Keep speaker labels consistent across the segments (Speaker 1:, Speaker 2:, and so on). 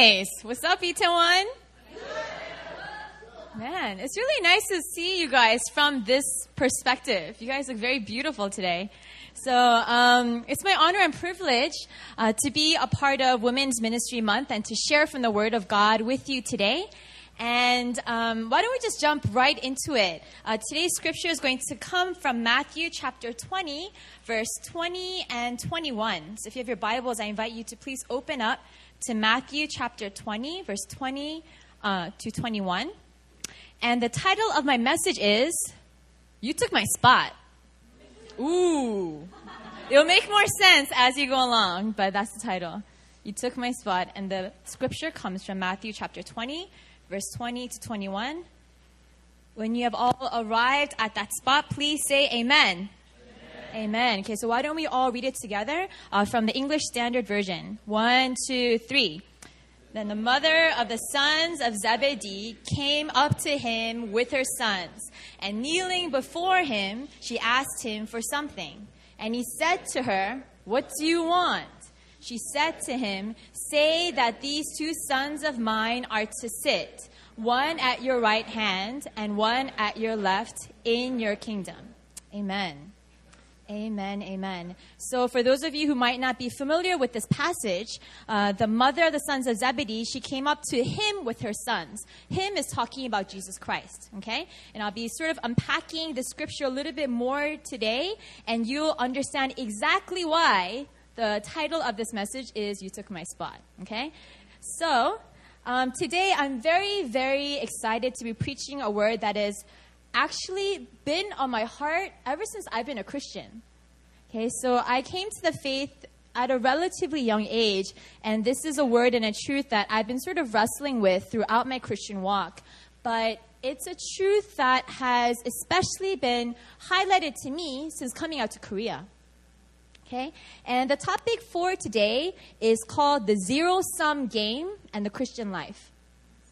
Speaker 1: Nice. What's up, Itaewon? Man, it's really nice to see you guys from this perspective. You guys look very beautiful today. So um, it's my honor and privilege uh, to be a part of Women's Ministry Month and to share from the Word of God with you today. And um, why don't we just jump right into it? Uh, today's scripture is going to come from Matthew chapter 20, verse 20 and 21. So if you have your Bibles, I invite you to please open up to Matthew chapter 20, verse 20 uh, to 21. And the title of my message is You Took My Spot. Ooh. It'll make more sense as you go along, but that's the title. You took my spot. And the scripture comes from Matthew chapter 20, verse 20 to 21. When you have all arrived at that spot, please say amen. Amen. Okay, so why don't we all read it together uh, from the English Standard Version? One, two, three. Then the mother of the sons of Zebedee came up to him with her sons, and kneeling before him, she asked him for something. And he said to her, What do you want? She said to him, Say that these two sons of mine are to sit, one at your right hand and one at your left, in your kingdom. Amen. Amen, amen. So, for those of you who might not be familiar with this passage, uh, the mother of the sons of Zebedee, she came up to him with her sons. Him is talking about Jesus Christ, okay? And I'll be sort of unpacking the scripture a little bit more today, and you'll understand exactly why the title of this message is You Took My Spot, okay? So, um, today I'm very, very excited to be preaching a word that is actually been on my heart ever since I've been a Christian. Okay, so I came to the faith at a relatively young age, and this is a word and a truth that I've been sort of wrestling with throughout my Christian walk. But it's a truth that has especially been highlighted to me since coming out to Korea. Okay? And the topic for today is called the zero sum game and the Christian life.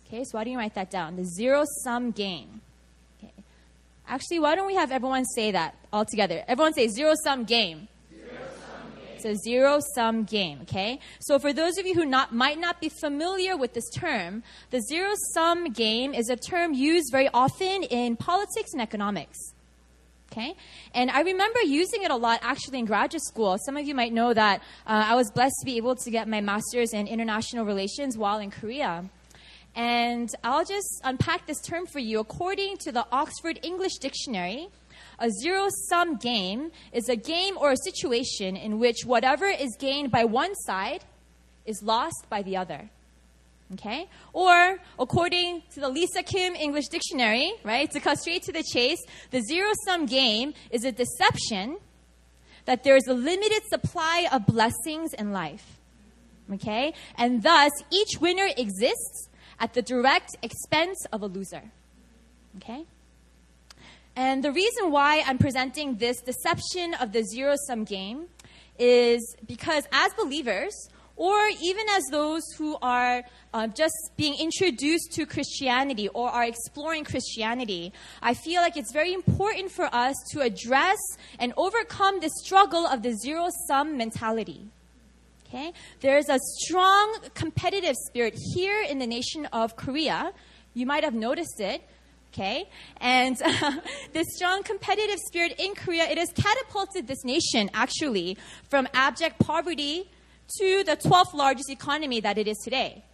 Speaker 1: Okay, so why don't you write that down? The zero sum game. Actually, why don't we have everyone say that all together? Everyone say zero sum game. It's a zero sum game, okay? So for those of you who not, might not be familiar with this term, the zero sum game is a term used very often in politics and economics. Okay? And I remember using it a lot actually in graduate school. Some of you might know that uh, I was blessed to be able to get my master's in international relations while in Korea. And I'll just unpack this term for you. According to the Oxford English Dictionary, a zero sum game is a game or a situation in which whatever is gained by one side is lost by the other. Okay? Or, according to the Lisa Kim English Dictionary, right, to cut straight to the chase, the zero sum game is a deception that there is a limited supply of blessings in life. Okay? And thus, each winner exists at the direct expense of a loser. Okay? And the reason why I'm presenting this deception of the zero sum game is because as believers, or even as those who are uh, just being introduced to Christianity or are exploring Christianity, I feel like it's very important for us to address and overcome the struggle of the zero sum mentality. Okay? There's a strong competitive spirit here in the nation of Korea. You might have noticed it. Okay? And uh, this strong competitive spirit in Korea, it has catapulted this nation actually from abject poverty to the 12th largest economy that it is today.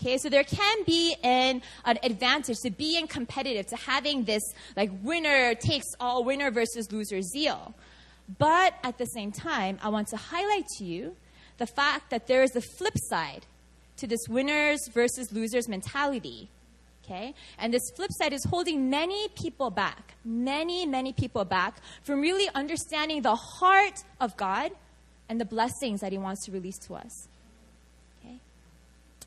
Speaker 1: Okay, so there can be an, an advantage to being competitive, to having this like winner takes all, winner versus loser zeal. But at the same time, I want to highlight to you the fact that there is a flip side to this winners versus losers mentality. Okay? And this flip side is holding many people back, many, many people back from really understanding the heart of God and the blessings that He wants to release to us. Okay?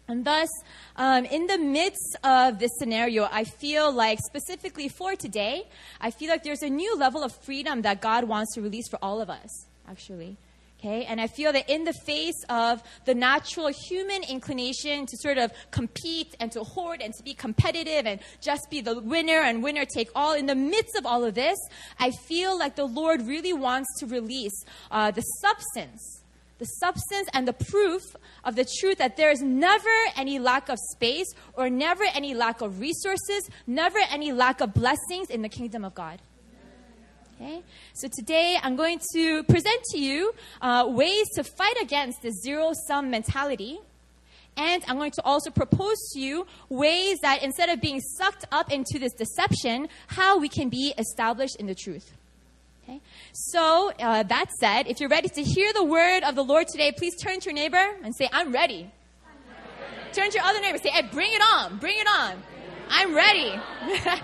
Speaker 1: And thus, um, in the midst of this scenario, I feel like, specifically for today, I feel like there's a new level of freedom that God wants to release for all of us, actually. Okay? And I feel that in the face of the natural human inclination to sort of compete and to hoard and to be competitive and just be the winner and winner take all, in the midst of all of this, I feel like the Lord really wants to release uh, the substance, the the substance and the proof of the truth that there is never any lack of space or never any lack of resources, never any lack of blessings in the kingdom of God. Okay? So today I'm going to present to you uh, ways to fight against the zero sum mentality. And I'm going to also propose to you ways that instead of being sucked up into this deception, how we can be established in the truth. Okay? So, uh, that said, if you're ready to hear the word of the Lord today, please turn to your neighbor and say, I'm ready. Turn to your other neighbor and say, hey, bring it on, bring it on. I'm ready.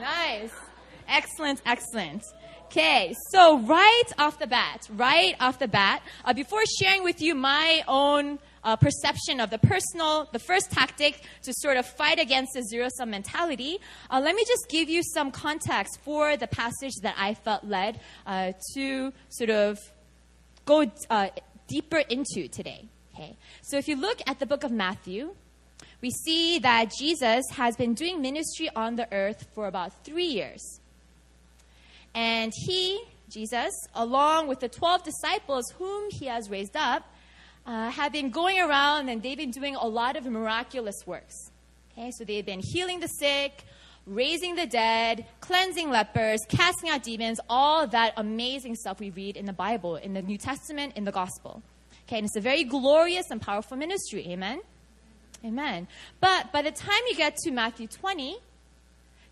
Speaker 1: nice. Excellent, excellent. Okay, so right off the bat, right off the bat, uh, before sharing with you my own uh, perception of the personal, the first tactic to sort of fight against the zero sum mentality, uh, let me just give you some context for the passage that I felt led uh, to sort of go uh, deeper into today. Okay, so if you look at the book of Matthew, we see that Jesus has been doing ministry on the earth for about three years. And he, Jesus, along with the 12 disciples whom he has raised up, uh, have been going around and they've been doing a lot of miraculous works. Okay, so they've been healing the sick, raising the dead, cleansing lepers, casting out demons, all that amazing stuff we read in the Bible, in the New Testament, in the Gospel. Okay, and it's a very glorious and powerful ministry. Amen? Amen. But by the time you get to Matthew 20,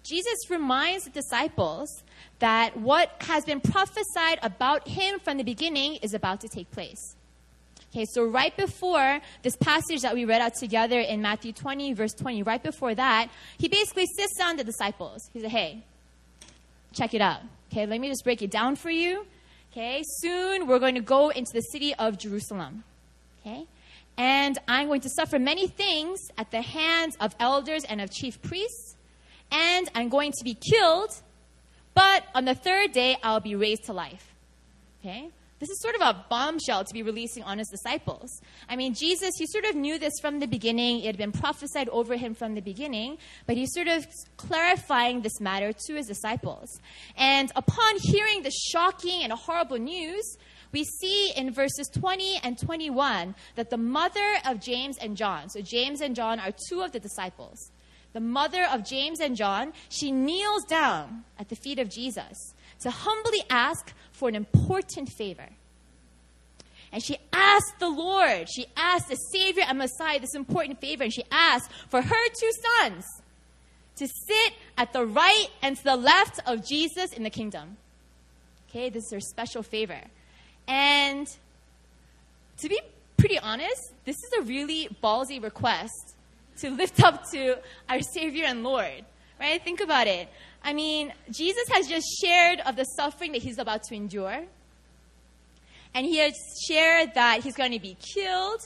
Speaker 1: Jesus reminds the disciples that what has been prophesied about him from the beginning is about to take place. Okay, so right before this passage that we read out together in Matthew 20, verse 20, right before that, he basically sits down the disciples. He said, Hey, check it out. Okay, let me just break it down for you. Okay, soon we're going to go into the city of Jerusalem. Okay, and I'm going to suffer many things at the hands of elders and of chief priests, and I'm going to be killed, but on the third day I'll be raised to life. Okay? This is sort of a bombshell to be releasing on his disciples. I mean, Jesus, he sort of knew this from the beginning. It had been prophesied over him from the beginning, but he's sort of clarifying this matter to his disciples. And upon hearing the shocking and horrible news, we see in verses 20 and 21 that the mother of James and John, so James and John are two of the disciples, the mother of James and John, she kneels down at the feet of Jesus to humbly ask for an important favor. And she asked the Lord, she asked the Savior and Messiah this important favor, and she asked for her two sons to sit at the right and to the left of Jesus in the kingdom. Okay, this is her special favor. And to be pretty honest, this is a really ballsy request to lift up to our Savior and Lord. Right? Think about it. I mean, Jesus has just shared of the suffering that he's about to endure. And he has shared that he's going to be killed,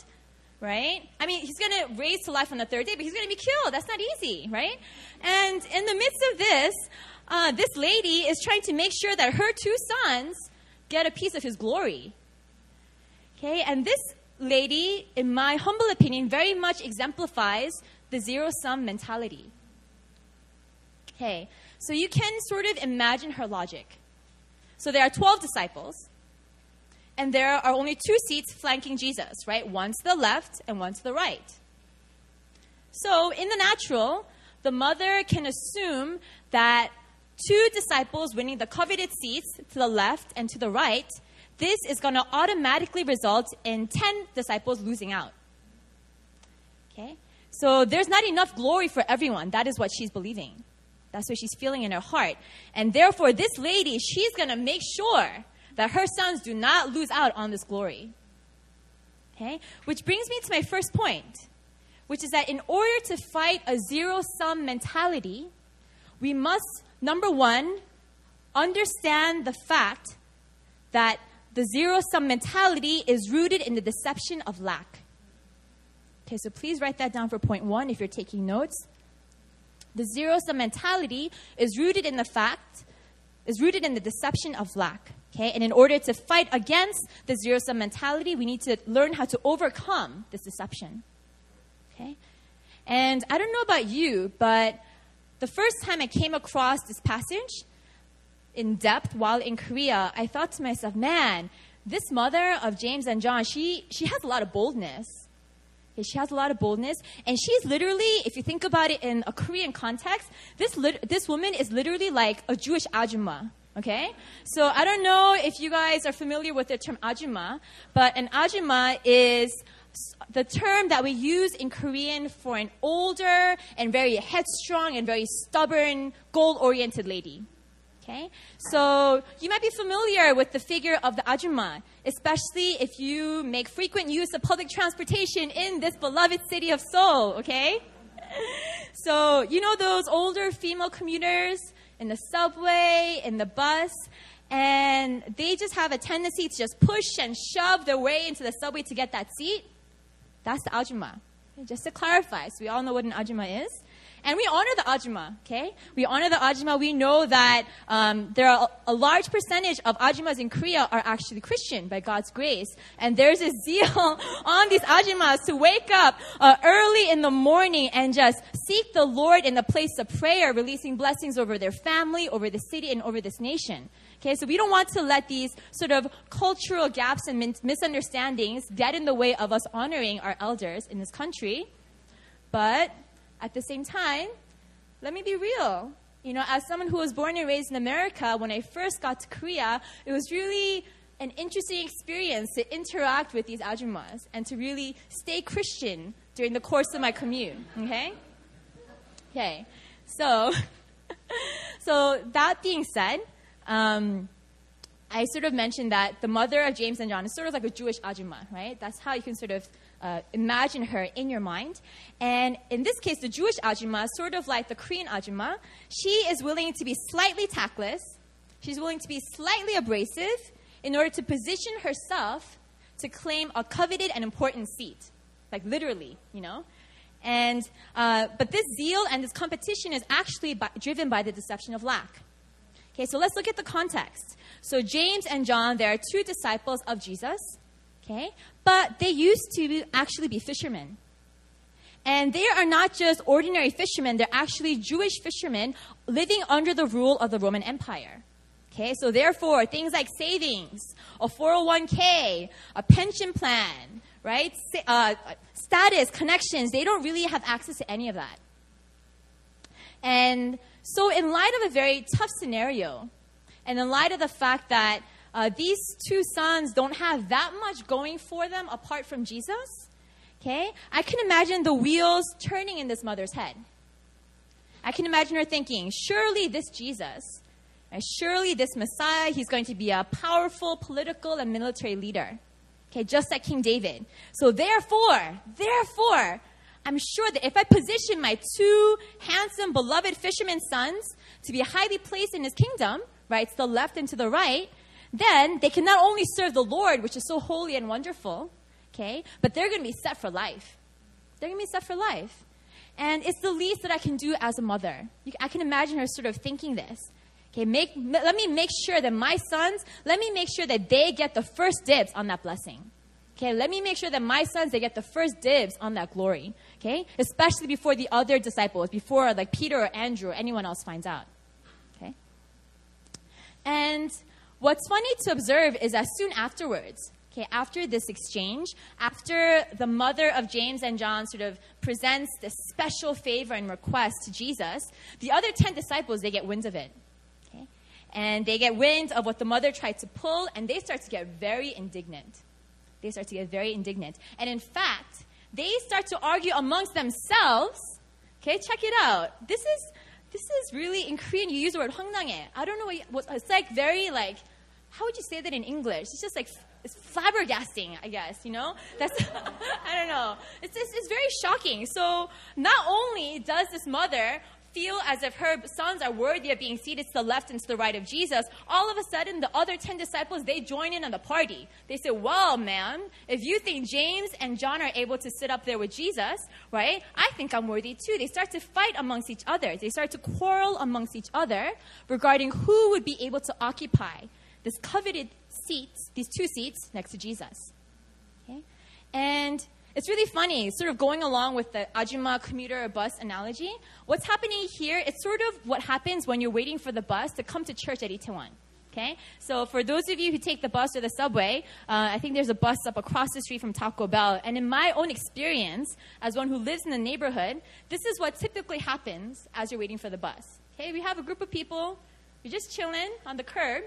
Speaker 1: right? I mean, he's going to raise to life on the third day, but he's going to be killed. That's not easy, right? And in the midst of this, uh, this lady is trying to make sure that her two sons get a piece of his glory. Okay, and this lady, in my humble opinion, very much exemplifies the zero sum mentality. Okay, so you can sort of imagine her logic. So there are 12 disciples, and there are only two seats flanking Jesus, right? One to the left and one to the right. So in the natural, the mother can assume that two disciples winning the coveted seats to the left and to the right, this is going to automatically result in 10 disciples losing out. Okay? So there's not enough glory for everyone. That is what she's believing. That's what she's feeling in her heart. And therefore, this lady, she's going to make sure that her sons do not lose out on this glory. Okay? Which brings me to my first point, which is that in order to fight a zero sum mentality, we must, number one, understand the fact that the zero sum mentality is rooted in the deception of lack. Okay, so please write that down for point one if you're taking notes. The zero sum mentality is rooted in the fact, is rooted in the deception of lack. Okay? And in order to fight against the zero sum mentality, we need to learn how to overcome this deception. Okay? And I don't know about you, but the first time I came across this passage in depth while in Korea, I thought to myself, man, this mother of James and John, she, she has a lot of boldness. She has a lot of boldness, and she's literally, if you think about it in a Korean context, this, lit- this woman is literally like a Jewish ajumma. Okay? So I don't know if you guys are familiar with the term ajumma, but an ajumma is the term that we use in Korean for an older and very headstrong and very stubborn, goal oriented lady. Okay? So you might be familiar with the figure of the ajumma, especially if you make frequent use of public transportation in this beloved city of Seoul, okay? So, you know those older female commuters in the subway, in the bus, and they just have a tendency to just push and shove their way into the subway to get that seat? That's the ajumma. Just to clarify, so we all know what an ajumma is. And we honor the ajumma, okay? We honor the ajumma. We know that um, there are a large percentage of ajummas in Korea are actually Christian by God's grace. And there's a zeal on these ajummas to wake up uh, early in the morning and just seek the Lord in the place of prayer, releasing blessings over their family, over the city, and over this nation. Okay, so we don't want to let these sort of cultural gaps and misunderstandings get in the way of us honoring our elders in this country. But at the same time, let me be real. You know, as someone who was born and raised in America, when I first got to Korea, it was really an interesting experience to interact with these ajummas and to really stay Christian during the course of my commute. Okay? Okay. So, so that being said, um, I sort of mentioned that the mother of James and John is sort of like a Jewish ajumma, right? That's how you can sort of uh, imagine her in your mind. And in this case, the Jewish ajumma, sort of like the Korean ajumma, she is willing to be slightly tactless. She's willing to be slightly abrasive in order to position herself to claim a coveted and important seat, like literally, you know. And uh, but this zeal and this competition is actually by, driven by the deception of lack. Okay, so let's look at the context. So James and John, they are two disciples of Jesus. Okay, but they used to actually be fishermen. And they are not just ordinary fishermen, they're actually Jewish fishermen living under the rule of the Roman Empire. Okay, so therefore, things like savings, a 401k, a pension plan, right? Uh, status, connections, they don't really have access to any of that. And so, in light of a very tough scenario, and in light of the fact that uh, these two sons don't have that much going for them apart from Jesus, okay, I can imagine the wheels turning in this mother's head. I can imagine her thinking, surely this Jesus, right, surely this Messiah, he's going to be a powerful political and military leader. Okay, just like King David. So therefore, therefore, I'm sure that if I position my two handsome, beloved fisherman sons to be highly placed in his kingdom, right, to the left and to the right, then they can not only serve the Lord, which is so holy and wonderful, okay, but they're going to be set for life. They're going to be set for life. And it's the least that I can do as a mother. I can imagine her sort of thinking this. Okay, make, let me make sure that my sons, let me make sure that they get the first dibs on that blessing. Okay, let me make sure that my sons, they get the first dibs on that glory. Okay? Especially before the other disciples, before like Peter or Andrew or anyone else finds out. And what's funny to observe is that soon afterwards, okay, after this exchange, after the mother of James and John sort of presents this special favor and request to Jesus, the other 10 disciples, they get wind of it. Okay? And they get wind of what the mother tried to pull, and they start to get very indignant they start to get very indignant. And in fact, they start to argue amongst themselves. Okay, check it out. This is this is really in Korean. You use the word 황당해. I don't know what, it's like. Very like how would you say that in English? It's just like it's flabbergasting, I guess. You know, that's I don't know. It's just, it's very shocking. So not only does this mother feel as if her sons are worthy of being seated to the left and to the right of Jesus, all of a sudden the other 10 disciples, they join in on the party. They say, well, man, if you think James and John are able to sit up there with Jesus, right, I think I'm worthy too. They start to fight amongst each other. They start to quarrel amongst each other regarding who would be able to occupy this coveted seat, these two seats next to Jesus. Okay? And it's really funny, sort of going along with the Ajumma commuter bus analogy. What's happening here, it's sort of what happens when you're waiting for the bus to come to church at Itaewon. Okay, so for those of you who take the bus or the subway, uh, I think there's a bus up across the street from Taco Bell. And in my own experience, as one who lives in the neighborhood, this is what typically happens as you're waiting for the bus. Okay, we have a group of people, you're just chilling on the curb.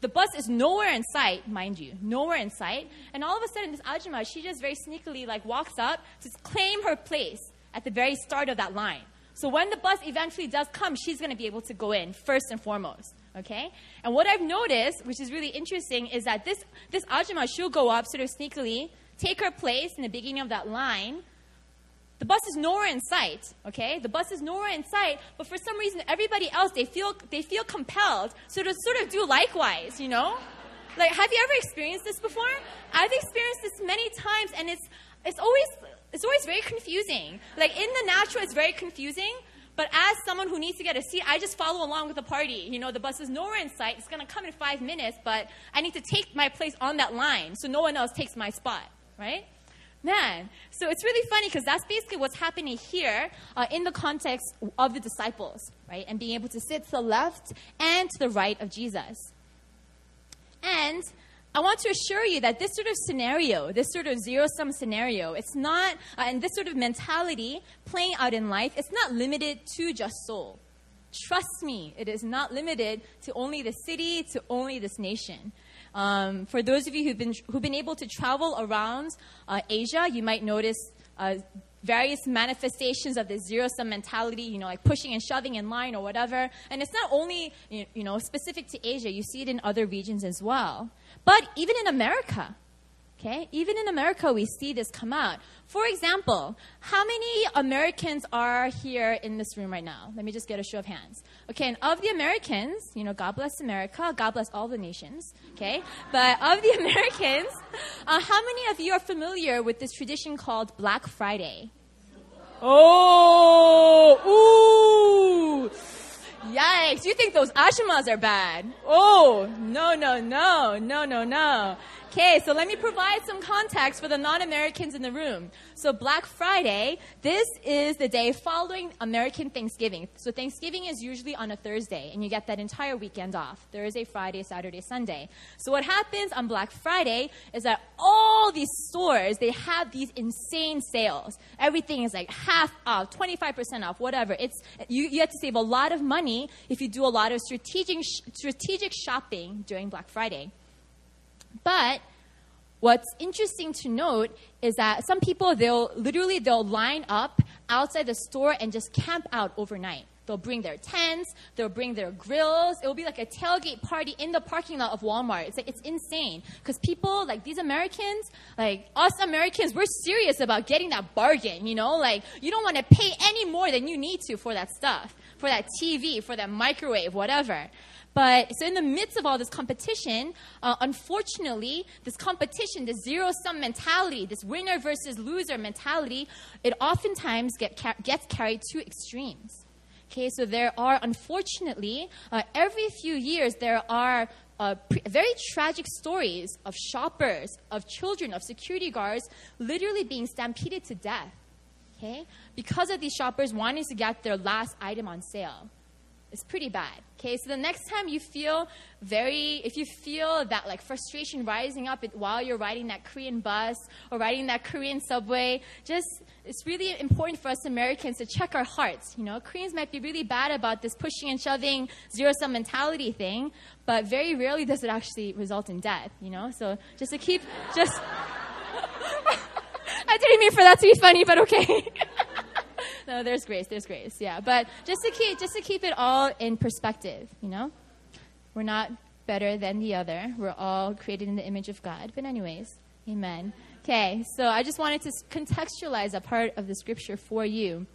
Speaker 1: The bus is nowhere in sight, mind you, nowhere in sight. And all of a sudden, this Ajumma, she just very sneakily like walks up to claim her place at the very start of that line. So when the bus eventually does come, she's going to be able to go in first and foremost. Okay? And what I've noticed, which is really interesting, is that this, this Ajumma, she'll go up sort of sneakily, take her place in the beginning of that line. The bus is nowhere in sight, okay? The bus is nowhere in sight, but for some reason, everybody else, they feel, they feel compelled so to sort of do likewise, you know? Like, have you ever experienced this before? I've experienced this many times, and it's, it's always, it's always very confusing. Like, in the natural, it's very confusing, but as someone who needs to get a seat, I just follow along with the party. You know, the bus is nowhere in sight. It's to come in five minutes, but I need to take my place on that line so no one else takes my spot, right? Man, so it's really funny because that's basically what's happening here uh, in the context of the disciples, right? And being able to sit to the left and to the right of Jesus. And I want to assure you that this sort of scenario, this sort of zero sum scenario, it's not, uh, and this sort of mentality playing out in life, it's not limited to just Seoul. Trust me, it is not limited to only the city, to only this nation. Um, for those of you who've been, who've been able to travel around uh, Asia, you might notice uh, various manifestations of this zero sum mentality, you know, like pushing and shoving in line or whatever. And it's not only, you know, specific to Asia, you see it in other regions as well. But even in America, okay, even in America, we see this come out. For example, how many Americans are here in this room right now? Let me just get a show of hands. Okay, and of the Americans, you know, God bless America, God bless all the nations, okay? But of the Americans, uh, how many of you are familiar with this tradition called Black Friday? Oh, ooh. Yikes, you think those ajummas are bad. Oh, no, no, no, no, no, no. Okay, so let me provide some context for the non-Americans in the room. So Black Friday, this is the day following American Thanksgiving. So Thanksgiving is usually on a Thursday, and you get that entire weekend off. Thursday, Friday, Saturday, Sunday. So what happens on Black Friday is that all these stores, they have these insane sales. Everything is like half off, 25% off, whatever. It's, you, you have to save a lot of money if you do a lot of strategic, strategic shopping during Black Friday. But what's interesting to note is that some people they'll literally they'll line up outside the store and just camp out overnight. They'll bring their tents, they'll bring their grills. It will be like a tailgate party in the parking lot of Walmart. It's like it's insane because people like these Americans, like us Americans, we're serious about getting that bargain. You know, like you don't want to pay any more than you need to for that stuff, for that TV, for that microwave, whatever. But so in the midst of all this competition, uh, unfortunately, this competition, this zero sum mentality, this winner versus loser mentality, it oftentimes get, gets carried to extremes. Okay, so there are unfortunately uh, every few years there are uh, pre- very tragic stories of shoppers, of children, of security guards literally being stampeded to death. Okay, because of these shoppers wanting to get their last item on sale. It's pretty bad. Okay, so the next time you feel very, if you feel that like frustration rising up while you're riding that Korean bus or riding that Korean subway, just it's really important for us Americans to check our hearts. You know, Koreans might be really bad about this pushing and shoving zero sum mentality thing, but very rarely does it actually result in death. You know, so just to keep just. I didn't mean for that to be funny, but okay. no, there's grace. There's grace. Yeah, but just to keep just to keep it all in perspective, you know, we're not better than the other. We're all created in the image of God. But anyways, Amen. Okay, so I just wanted to contextualize a part of the scripture for you,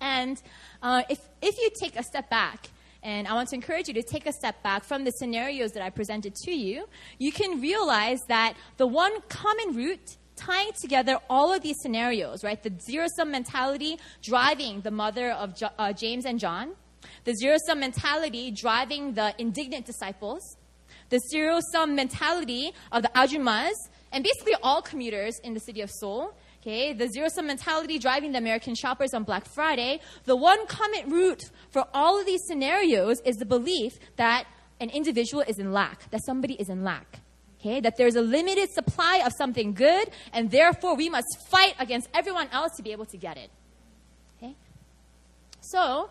Speaker 1: and uh, if if you take a step back. And I want to encourage you to take a step back from the scenarios that I presented to you. You can realize that the one common root tying together all of these scenarios, right? The zero sum mentality driving the mother of jo- uh, James and John, the zero sum mentality driving the indignant disciples, the zero sum mentality of the ajummas, and basically all commuters in the city of Seoul. Okay, the zero sum mentality driving the American shoppers on Black Friday. The one common root for all of these scenarios is the belief that an individual is in lack, that somebody is in lack. Okay, that there's a limited supply of something good, and therefore we must fight against everyone else to be able to get it. Okay? So,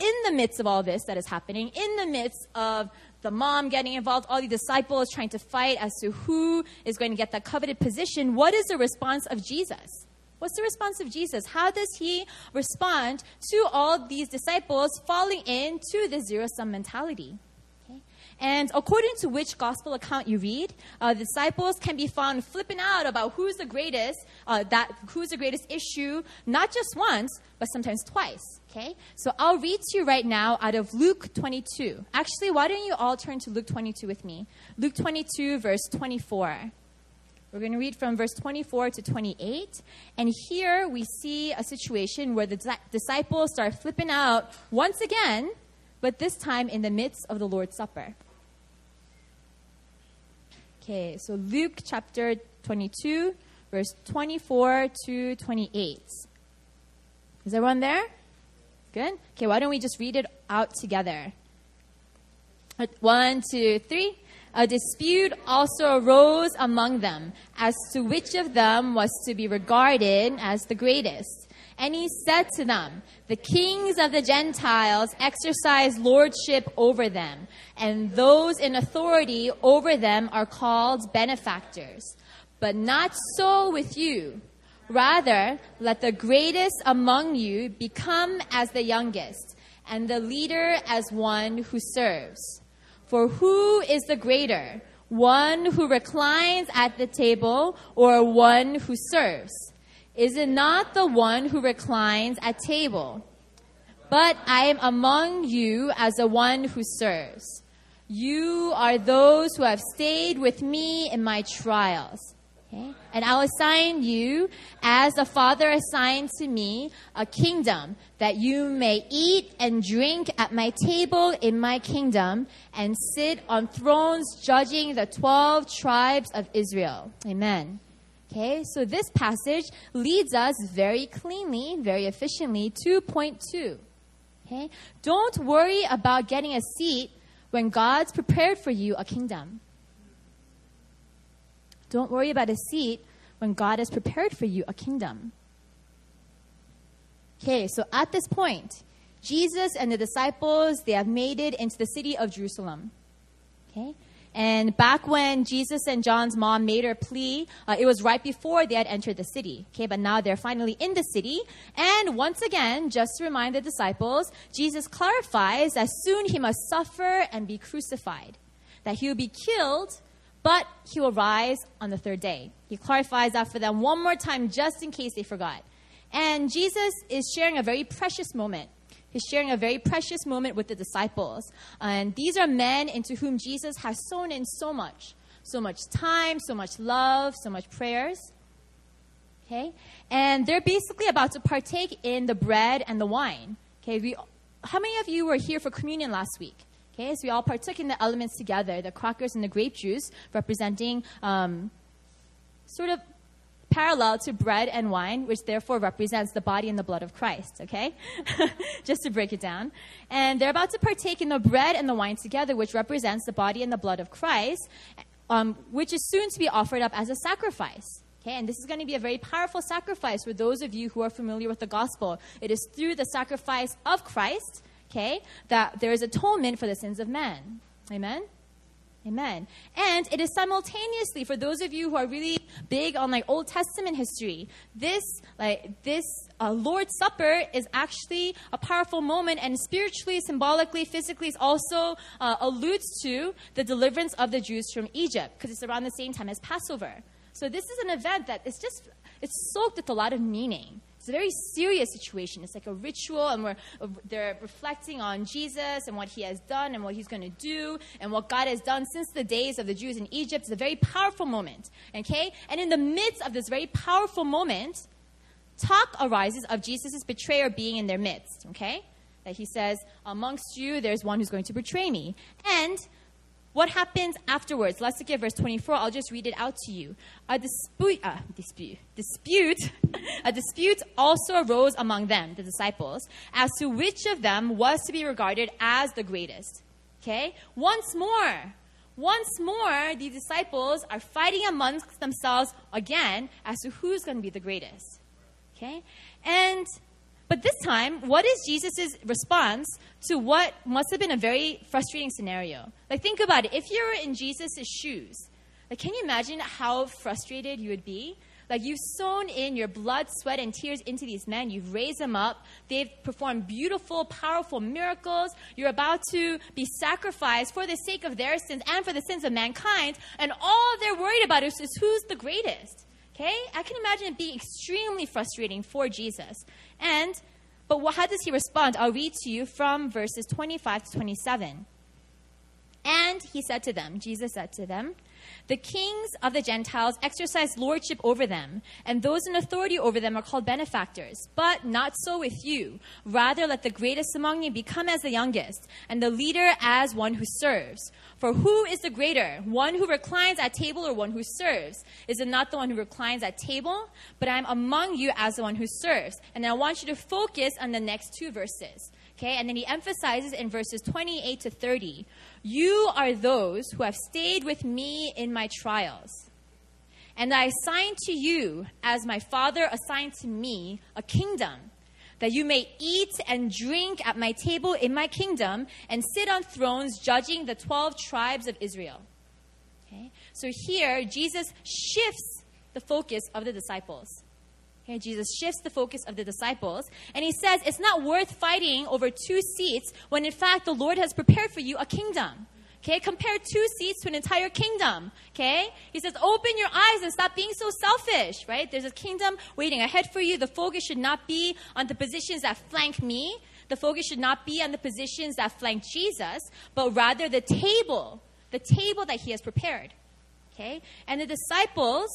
Speaker 1: in the midst of all this that is happening, in the midst of the mom getting involved, all the disciples trying to fight as to who is going to get that coveted position, what is the response of Jesus? What's the response of Jesus? How does he respond to all these disciples falling into the zero sum mentality? And according to which gospel account you read, uh, the disciples can be found flipping out about who's the greatest, uh, that who's the greatest issue, not just once, but sometimes twice. Okay, so I'll read to you right now out of Luke 22. Actually, why don't you all turn to Luke 22 with me? Luke 22, verse 24. We're going to read from verse 24 to 28. And here we see a situation where the disciples start flipping out once again, but this time in the midst of the Lord's Supper. Okay, so Luke chapter 22, verse 24 to 28. Is everyone there? Good? Okay, why don't we just read it out together? One, two, three. A dispute also arose among them as to which of them was to be regarded as the greatest. And he said to them, The kings of the Gentiles exercise lordship over them, and those in authority over them are called benefactors. But not so with you. Rather, let the greatest among you become as the youngest, and the leader as one who serves. For who is the greater, one who reclines at the table or one who serves? Is it not the one who reclines at table? But I am among you as the one who serves. You are those who have stayed with me in my trials. Okay? And I'll assign you, as the Father assigned to me, a kingdom that you may eat and drink at my table in my kingdom and sit on thrones judging the 12 tribes of Israel. Amen. Okay, so this passage leads us very cleanly, very efficiently to point two. Okay, don't worry about getting a seat when God's prepared for you a kingdom. Don't worry about a seat when God has prepared for you a kingdom. Okay, so at this point, Jesus and the disciples, they have made it into the city of Jerusalem. Okay? And back when Jesus and John's mom made her plea, uh, it was right before they had entered the city. Okay, but now they're finally in the city. And once again, just to remind the disciples, Jesus clarifies that soon he must suffer and be crucified, that he will be killed but he will rise on the third day. He clarifies that for them one more time just in case they forgot. And Jesus is sharing a very precious moment. He's sharing a very precious moment with the disciples. And these are men into whom Jesus has sown in so much so much time, so much love, so much prayers. Okay? And they're basically about to partake in the bread and the wine. Okay? We, how many of you were here for communion last week? Okay, so we all partook in the elements together, the crackers and the grape juice, representing um, sort of parallel to bread and wine, which therefore represents the body and the blood of Christ, okay? Just to break it down. And they're about to partake in the bread and the wine together, which represents the body and the blood of Christ, um, which is soon to be offered up as a sacrifice. Okay, and this is going to be a very powerful sacrifice for those of you who are familiar with the gospel. It is through the sacrifice of Christ okay, that there is atonement for the sins of men. Amen? Amen. And it is simultaneously for those of you who are really big on like Old Testament history. This like this uh, Lord's Supper is actually a powerful moment, and spiritually, symbolically, physically, it also uh, alludes to the deliverance of the Jews from Egypt because it's around the same time as Passover. So this is an event that is just it's soaked with a lot of meaning. It's a very serious situation. It's like a ritual, and we're, they're reflecting on Jesus and what he has done and what he's going to do and what God has done since the days of the Jews in Egypt. It's a very powerful moment, okay? And in the midst of this very powerful moment, talk arises of Jesus' betrayer being in their midst, okay? That he says, Amongst you, there's one who's going to betray me. And what happens afterwards? Let's look at verse 24. I'll just read it out to you. A dispute, uh, dispute, dispute, a dispute also arose among them, the disciples, as to which of them was to be regarded as the greatest. Okay? Once more, once more, the disciples are fighting amongst themselves again as to who's going to be the greatest. Okay? And but this time, what is Jesus' response to what must have been a very frustrating scenario? Like, think about it. If you were in Jesus' shoes, like, can you imagine how frustrated you would be? Like, you've sown in your blood, sweat, and tears into these men. You've raised them up. They've performed beautiful, powerful miracles. You're about to be sacrificed for the sake of their sins and for the sins of mankind. And all they're worried about is, is who's the greatest. Okay? I can imagine it being extremely frustrating for Jesus. And, but what, how does he respond? I'll read to you from verses 25 to 27. And he said to them, Jesus said to them, the kings of the Gentiles exercise lordship over them, and those in authority over them are called benefactors. But not so with you. Rather, let the greatest among you become as the youngest, and the leader as one who serves. For who is the greater, one who reclines at table or one who serves? Is it not the one who reclines at table? But I am among you as the one who serves. And I want you to focus on the next two verses. Okay, and then he emphasizes in verses 28 to 30 You are those who have stayed with me in my trials. And I assign to you, as my Father assigned to me, a kingdom, that you may eat and drink at my table in my kingdom and sit on thrones judging the 12 tribes of Israel. Okay, so here, Jesus shifts the focus of the disciples. Okay, Jesus shifts the focus of the disciples and he says it's not worth fighting over two seats when in fact the Lord has prepared for you a kingdom. Okay, compare two seats to an entire kingdom. Okay, he says, open your eyes and stop being so selfish, right? There's a kingdom waiting ahead for you. The focus should not be on the positions that flank me. The focus should not be on the positions that flank Jesus, but rather the table, the table that he has prepared. Okay, and the disciples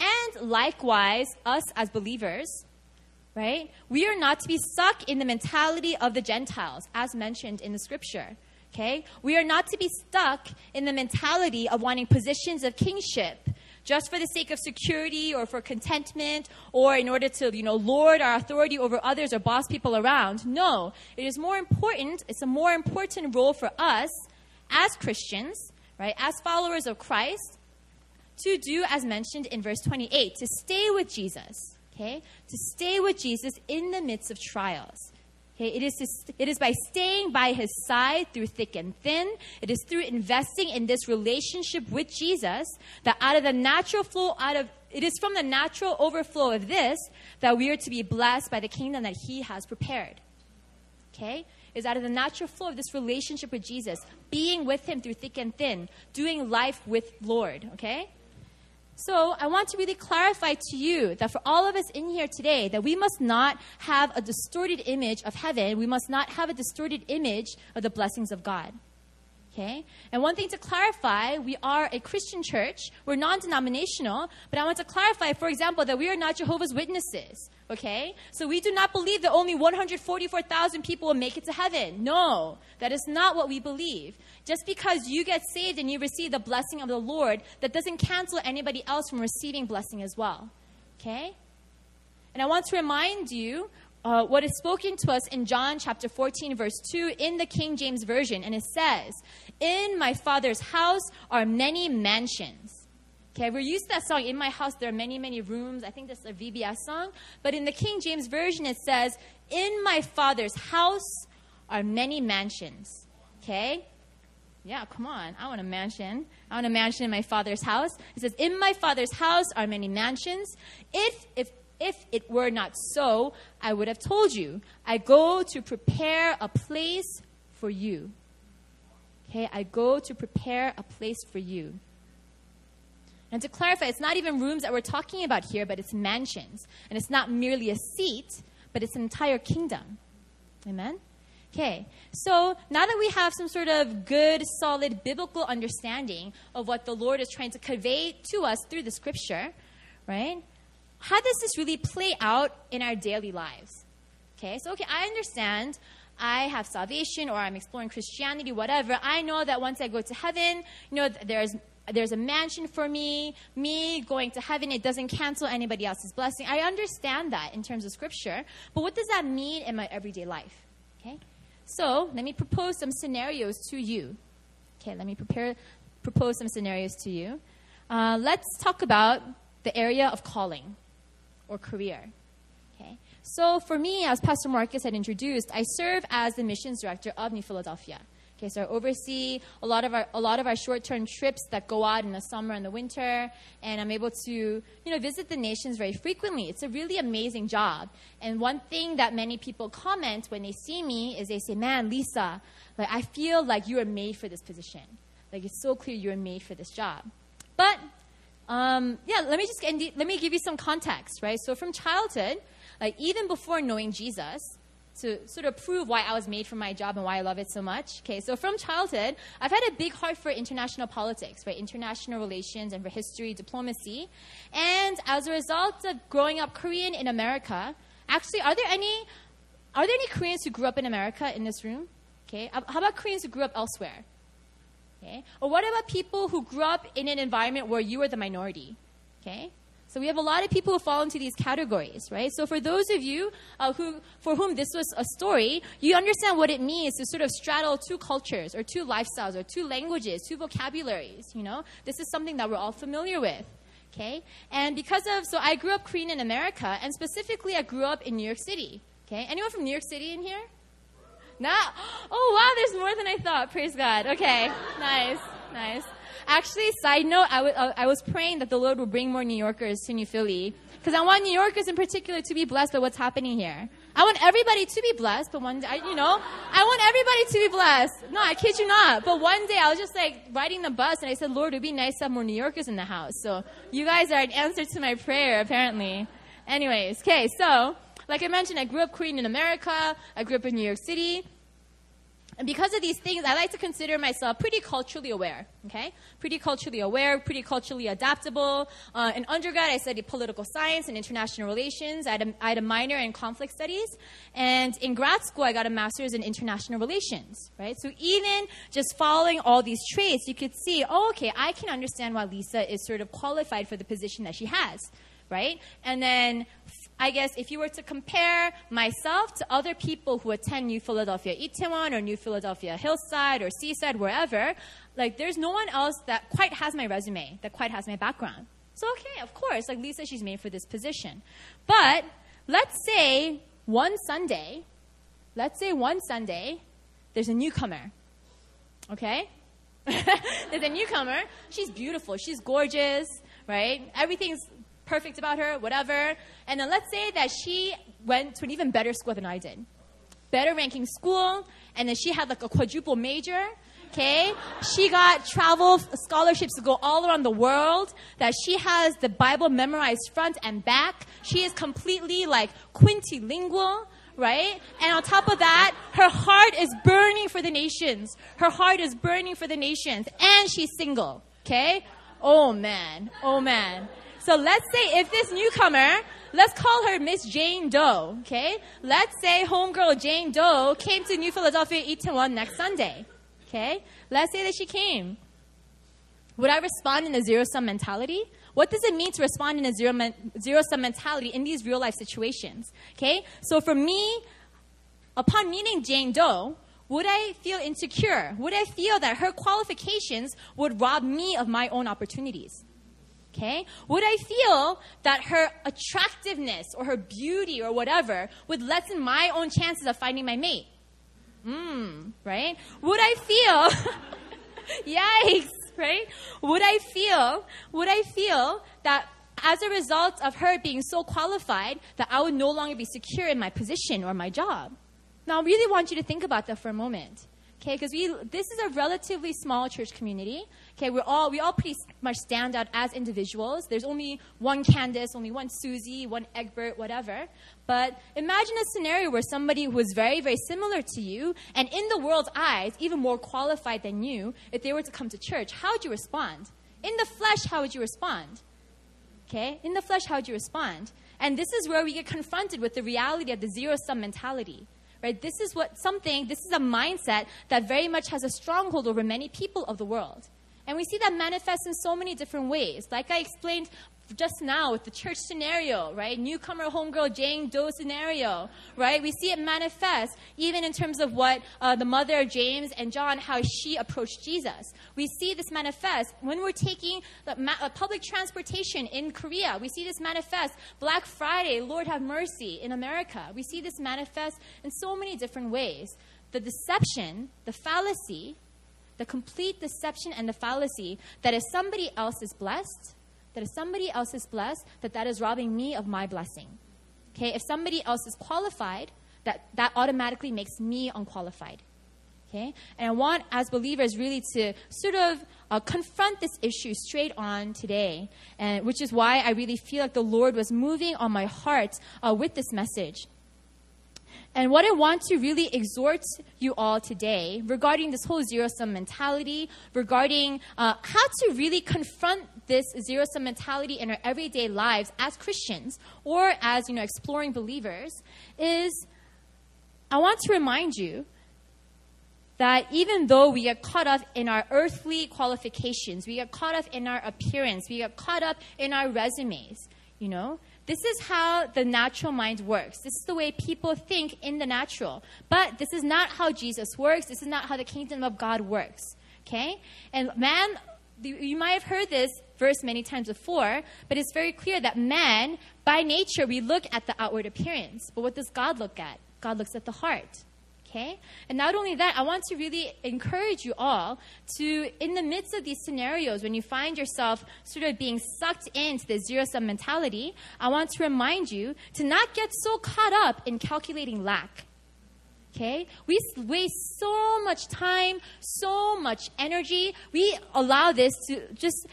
Speaker 1: and likewise, us as believers, right? We are not to be stuck in the mentality of the Gentiles, as mentioned in the scripture. Okay? We are not to be stuck in the mentality of wanting positions of kingship just for the sake of security or for contentment or in order to, you know, lord our authority over others or boss people around. No, it is more important, it's a more important role for us as Christians, right, as followers of Christ, to do as mentioned in verse 28, to stay with Jesus, okay? To stay with Jesus in the midst of trials. Okay, it is, to, it is by staying by his side through thick and thin. It is through investing in this relationship with Jesus that out of the natural flow, out of it is from the natural overflow of this that we are to be blessed by the kingdom that he has prepared. Okay? Is out of the natural flow of this relationship with Jesus, being with him through thick and thin, doing life with Lord. Okay? So I want to really clarify to you that for all of us in here today, that we must not have a distorted image of heaven. We must not have a distorted image of the blessings of God. Okay? And one thing to clarify, we are a Christian church. We're non-denominational, but I want to clarify, for example, that we are not Jehovah's Witnesses. Okay? So we do not believe that only 144,000 people will make it to heaven. No, that is not what we believe. Just because you get saved and you receive the blessing of the Lord, that doesn't cancel anybody else from receiving blessing as well. Okay? And I want to remind you uh, what is spoken to us in John chapter 14, verse 2, in the King James Version. And it says, In my Father's house are many mansions. Okay, we're used to that song, In My House There Are Many, Many Rooms. I think that's a VBS song. But in the King James Version, it says, In my Father's house are many mansions. Okay? Yeah, come on. I want a mansion. I want a mansion in my father's house. It says, In my father's house are many mansions. If, if if it were not so, I would have told you. I go to prepare a place for you. Okay, I go to prepare a place for you. And to clarify, it's not even rooms that we're talking about here, but it's mansions. And it's not merely a seat, but it's an entire kingdom. Amen? Okay, so now that we have some sort of good, solid biblical understanding of what the Lord is trying to convey to us through the scripture, right? how does this really play out in our daily lives? Okay, so okay, I understand I have salvation or I'm exploring Christianity, whatever. I know that once I go to heaven, you know, there's there's a mansion for me. Me going to heaven, it doesn't cancel anybody else's blessing. I understand that in terms of scripture, but what does that mean in my everyday life? Okay? So let me propose some scenarios to you. Okay, let me prepare, propose some scenarios to you. Uh, let's talk about the area of calling or career. Okay, so for me, as Pastor Marcus had introduced, I serve as the missions director of New Philadelphia. Okay, so I oversee a lot of our a lot of our short-term trips that go out in the summer and the winter, and I'm able to you know visit the nations very frequently. It's a really amazing job. And one thing that many people comment when they see me is they say, "Man, Lisa, like I feel like you are made for this position. Like it's so clear you are made for this job." But um, yeah, let me just let me give you some context, right? So from childhood, like even before knowing Jesus, to sort of prove why I was made for my job and why I love it so much. Okay, so from childhood, I've had a big heart for international politics, for International relations and for history, diplomacy. And as a result of growing up Korean in America, actually, are there any are there any Koreans who grew up in America in this room? Okay, how about Koreans who grew up elsewhere? Okay, or what about people who grew up in an environment where you were the minority? Okay, so we have a lot of people who fall into these categories, right? So for those of you uh, who, for whom this was a story, you understand what it means to sort of straddle two cultures or two lifestyles or two languages, two vocabularies, you know? This is something that we're all familiar with. Okay? And because of, so I grew up Korean in America, and specifically I grew up in New York City. Okay? Anyone from New York City in here? No? Oh, wow, there's more than I thought. Praise God. Okay. Nice. Nice. Actually, side note, I, w- uh, I was praying that the Lord would bring more New Yorkers to New Philly because I want New Yorkers in particular to be blessed by what's happening here. I want everybody to be blessed, but one day, I, you know, I want everybody to be blessed. No, I kid you not. But one day I was just like riding the bus and I said, Lord, it would be nice to have more New Yorkers in the house. So you guys are an answer to my prayer, apparently. Anyways, okay, so like I mentioned, I grew up Korean in America. I grew up in New York City. And because of these things, I like to consider myself pretty culturally aware, okay? Pretty culturally aware, pretty culturally adaptable. Uh, in undergrad, I studied political science and international relations. I had, a, I had a minor in conflict studies. And in grad school, I got a master's in international relations, right? So even just following all these traits, you could see, oh, okay, I can understand why Lisa is sort of qualified for the position that she has, right? And then I guess if you were to compare myself to other people who attend New Philadelphia Itaewon or New Philadelphia Hillside or Seaside, wherever, like there's no one else that quite has my resume, that quite has my background. So, okay, of course, like Lisa, she's made for this position. But let's say one Sunday, let's say one Sunday, there's a newcomer. Okay? there's a newcomer. She's beautiful. She's gorgeous, right? Everything's perfect about her, whatever. And then let's say that she went to an even better school than I did. Better ranking school, and then she had like a quadruple major. Okay? She got travel scholarships to go all around the world. That she has the Bible memorized front and back. She is completely like quintilingual right? And on top of that, her heart is burning for the nations. Her heart is burning for the nations. And she's single, okay? Oh man, oh man. So let's say if this newcomer, let's call her Miss Jane Doe, okay? Let's say homegirl Jane Doe came to New Philadelphia Itaewon next Sunday, okay? Let's say that she came. Would I respond in a zero sum mentality? What does it mean to respond in a zero, zero sum mentality in these real life situations? Okay? So for me, upon meeting Jane Doe, would I feel insecure? Would I feel that her qualifications would rob me of my own opportunities? Okay? Would I feel that her attractiveness or her beauty or whatever would lessen my own chances of finding my mate? Mmm, right? Would I feel, yikes, right? Would I feel, would I feel that as a result of her being so qualified that I would no longer be secure in my position or my job? Now, I really want you to think about that for a moment. Okay, because we this is a relatively small church community. Okay, we're all we all pretty much stand out as individuals. There's only one Candace, only one Susie, one Egbert, whatever. But imagine a scenario where somebody who is very, very similar to you, and in the world's eyes, even more qualified than you, if they were to come to church, how would you respond? In the flesh, how would you respond? Okay, in the flesh, how would you respond? And this is where we get confronted with the reality of the zero sum mentality right? This is what something, this is a mindset that very much has a stronghold over many people of the world. And we see that manifest in so many different ways. Like I explained just now with the church scenario, right? Newcomer homegirl Jane Doe scenario, right? We see it manifest even in terms of what uh, the mother of James and John, how she approached Jesus. We see this manifest when we're taking ma- uh, public transportation in Korea. We see this manifest Black Friday, Lord have mercy, in America. We see this manifest in so many different ways. The deception, the fallacy, the complete deception and the fallacy that if somebody else is blessed, that if somebody else is blessed, that that is robbing me of my blessing. Okay, if somebody else is qualified, that that automatically makes me unqualified. Okay, and I want as believers really to sort of uh, confront this issue straight on today, and which is why I really feel like the Lord was moving on my heart uh, with this message. And what I want to really exhort you all today regarding this whole zero sum mentality, regarding uh, how to really confront this zero sum mentality in our everyday lives as Christians or as you know exploring believers, is I want to remind you that even though we get caught up in our earthly qualifications, we get caught up in our appearance, we get caught up in our resumes, you know, this is how the natural mind works. This is the way people think in the natural. But this is not how Jesus works. This is not how the kingdom of God works. Okay? And man, you might have heard this verse many times before, but it's very clear that man, by nature, we look at the outward appearance. But what does God look at? God looks at the heart. Okay? And not only that, I want to really encourage you all to, in the midst of these scenarios, when you find yourself sort of being sucked into the zero sum mentality, I want to remind you to not get so caught up in calculating lack. Okay? We waste so much time, so much energy. We allow this to just,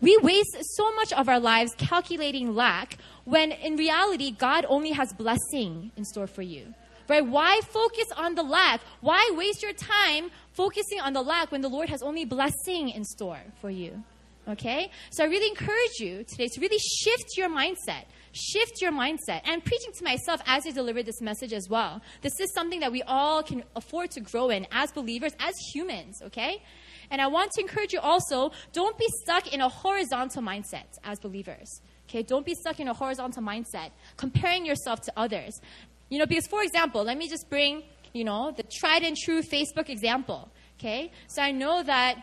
Speaker 1: we waste so much of our lives calculating lack when in reality, God only has blessing in store for you. Right? Why focus on the lack? Why waste your time focusing on the lack when the Lord has only blessing in store for you? Okay? So I really encourage you today to really shift your mindset. Shift your mindset. And preaching to myself as I deliver this message as well. This is something that we all can afford to grow in as believers, as humans, okay? And I want to encourage you also don't be stuck in a horizontal mindset as believers. Okay, don't be stuck in a horizontal mindset, comparing yourself to others. You know, because for example, let me just bring, you know, the tried and true Facebook example. Okay? So I know that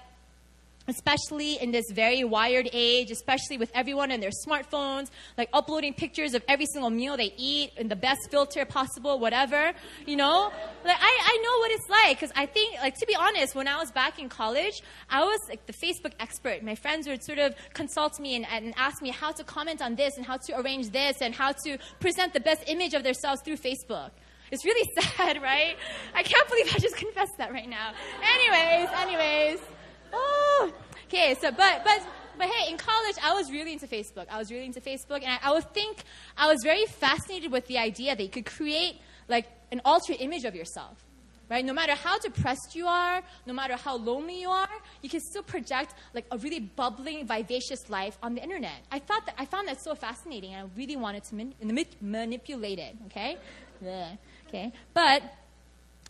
Speaker 1: especially in this very wired age, especially with everyone and their smartphones, like uploading pictures of every single meal they eat in the best filter possible, whatever, you know? Like, I, I know what it's like, because I think, like, to be honest, when I was back in college, I was like the Facebook expert. My friends would sort of consult me and, and ask me how to comment on this and how to arrange this and how to present the best image of themselves through Facebook. It's really sad, right? I can't believe I just confessed that right now. Anyways, anyways. Oh, okay. So, but but but hey, in college, I was really into Facebook. I was really into Facebook, and I, I would think I was very fascinated with the idea that you could create like an altered image of yourself. Right? No matter how depressed you are, no matter how lonely you are, you can still project like a really bubbling, vivacious life on the internet. I thought that I found that so fascinating, and I really wanted to man- manipulate it. Okay, yeah. okay, but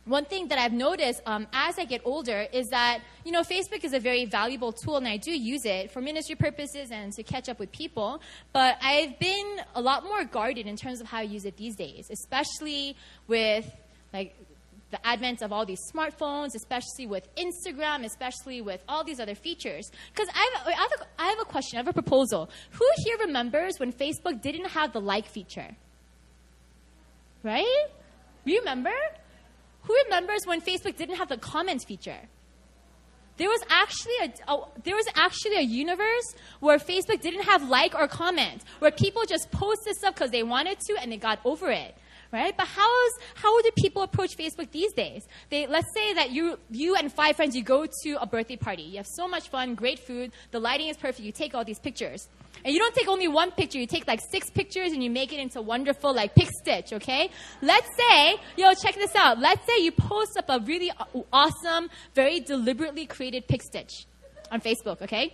Speaker 1: one thing that I've noticed um, as I get older is that, you know, Facebook is a very valuable tool and I do use it for ministry purposes and to catch up with people. But I've been a lot more guarded in terms of how I use it these days, especially with like the advent of all these smartphones, especially with Instagram, especially with all these other features. Because I, I, I have a question, I have a proposal. Who here remembers when Facebook didn't have the like feature? Right? You remember? Who remembers when Facebook didn't have the comments feature? There was actually a, a, there was actually a universe where Facebook didn't have like or comment, where people just posted stuff because they wanted to and they got over it right? But how is how do people approach Facebook these days? They let's say that you you and five friends you go to a birthday party. You have so much fun, great food, the lighting is perfect. You take all these pictures. And you don't take only one picture, you take like six pictures and you make it into wonderful like Pic Stitch, okay? Let's say, yo, check this out. Let's say you post up a really awesome, very deliberately created Pic Stitch on Facebook, okay?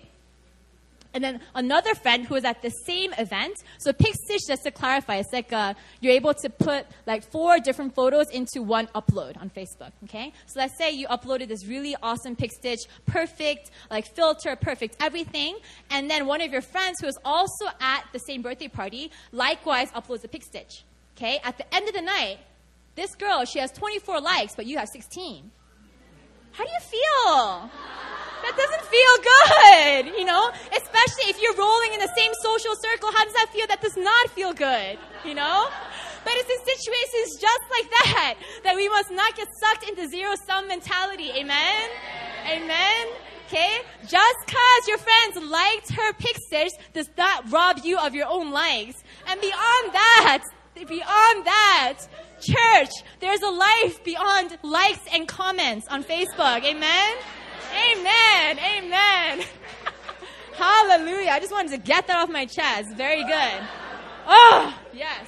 Speaker 1: And then another friend who was at the same event. So Pic Stitch, just to clarify, it's like uh, you're able to put like four different photos into one upload on Facebook. Okay, so let's say you uploaded this really awesome Pic Stitch, perfect like filter, perfect everything, and then one of your friends who is also at the same birthday party likewise uploads a Pic Stitch. Okay, at the end of the night, this girl she has 24 likes, but you have 16. How do you feel? That doesn't feel good, you know? Especially if you're rolling in the same social circle. How does that feel? That does not feel good, you know? But it's in situations just like that that we must not get sucked into zero sum mentality. Amen? Amen? Okay? Just because your friends liked her pictures does not rob you of your own likes. And beyond that, beyond that, church, there's a life beyond likes and comments on Facebook. Amen? Amen. Amen. Hallelujah. I just wanted to get that off my chest. Very good. Oh, yes.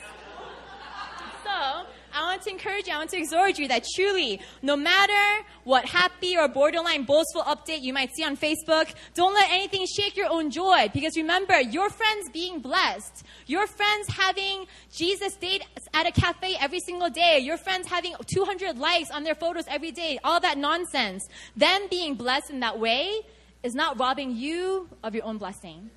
Speaker 1: So, I want to encourage you, I want to exhort you that truly, no matter what happy or borderline boastful update you might see on Facebook, don't let anything shake your own joy. Because remember, your friends being blessed, your friends having Jesus date at a cafe every single day, your friends having 200 likes on their photos every day, all that nonsense, them being blessed in that way is not robbing you of your own blessing.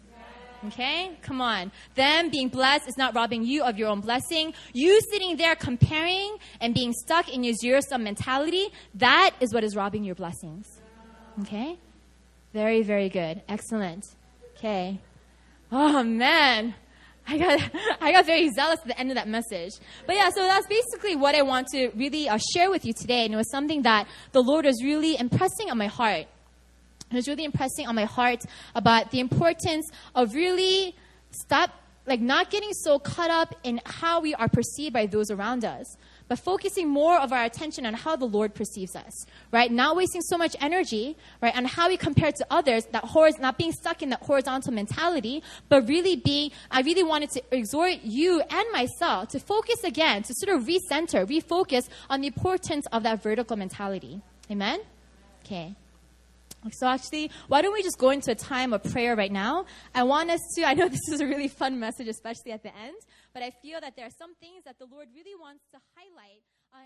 Speaker 1: Okay? Come on. Them being blessed is not robbing you of your own blessing. You sitting there comparing and being stuck in your zero sum mentality, that is what is robbing your blessings. Okay? Very, very good. Excellent. Okay. Oh man. I got, I got very zealous at the end of that message. But yeah, so that's basically what I want to really uh, share with you today. And it was something that the Lord was really impressing on my heart. It was really impressing on my heart about the importance of really stop, like not getting so caught up in how we are perceived by those around us, but focusing more of our attention on how the Lord perceives us, right? Not wasting so much energy, right, on how we compare to others, that horiz- not being stuck in that horizontal mentality, but really being, I really wanted to exhort you and myself to focus again, to sort of recenter, refocus on the importance of that vertical mentality. Amen? Okay. So actually, why don't we just go into a time of prayer right now? I want us to, I know this is a really fun message, especially at the end, but I feel that there are some things that the Lord really wants to highlight. Uh,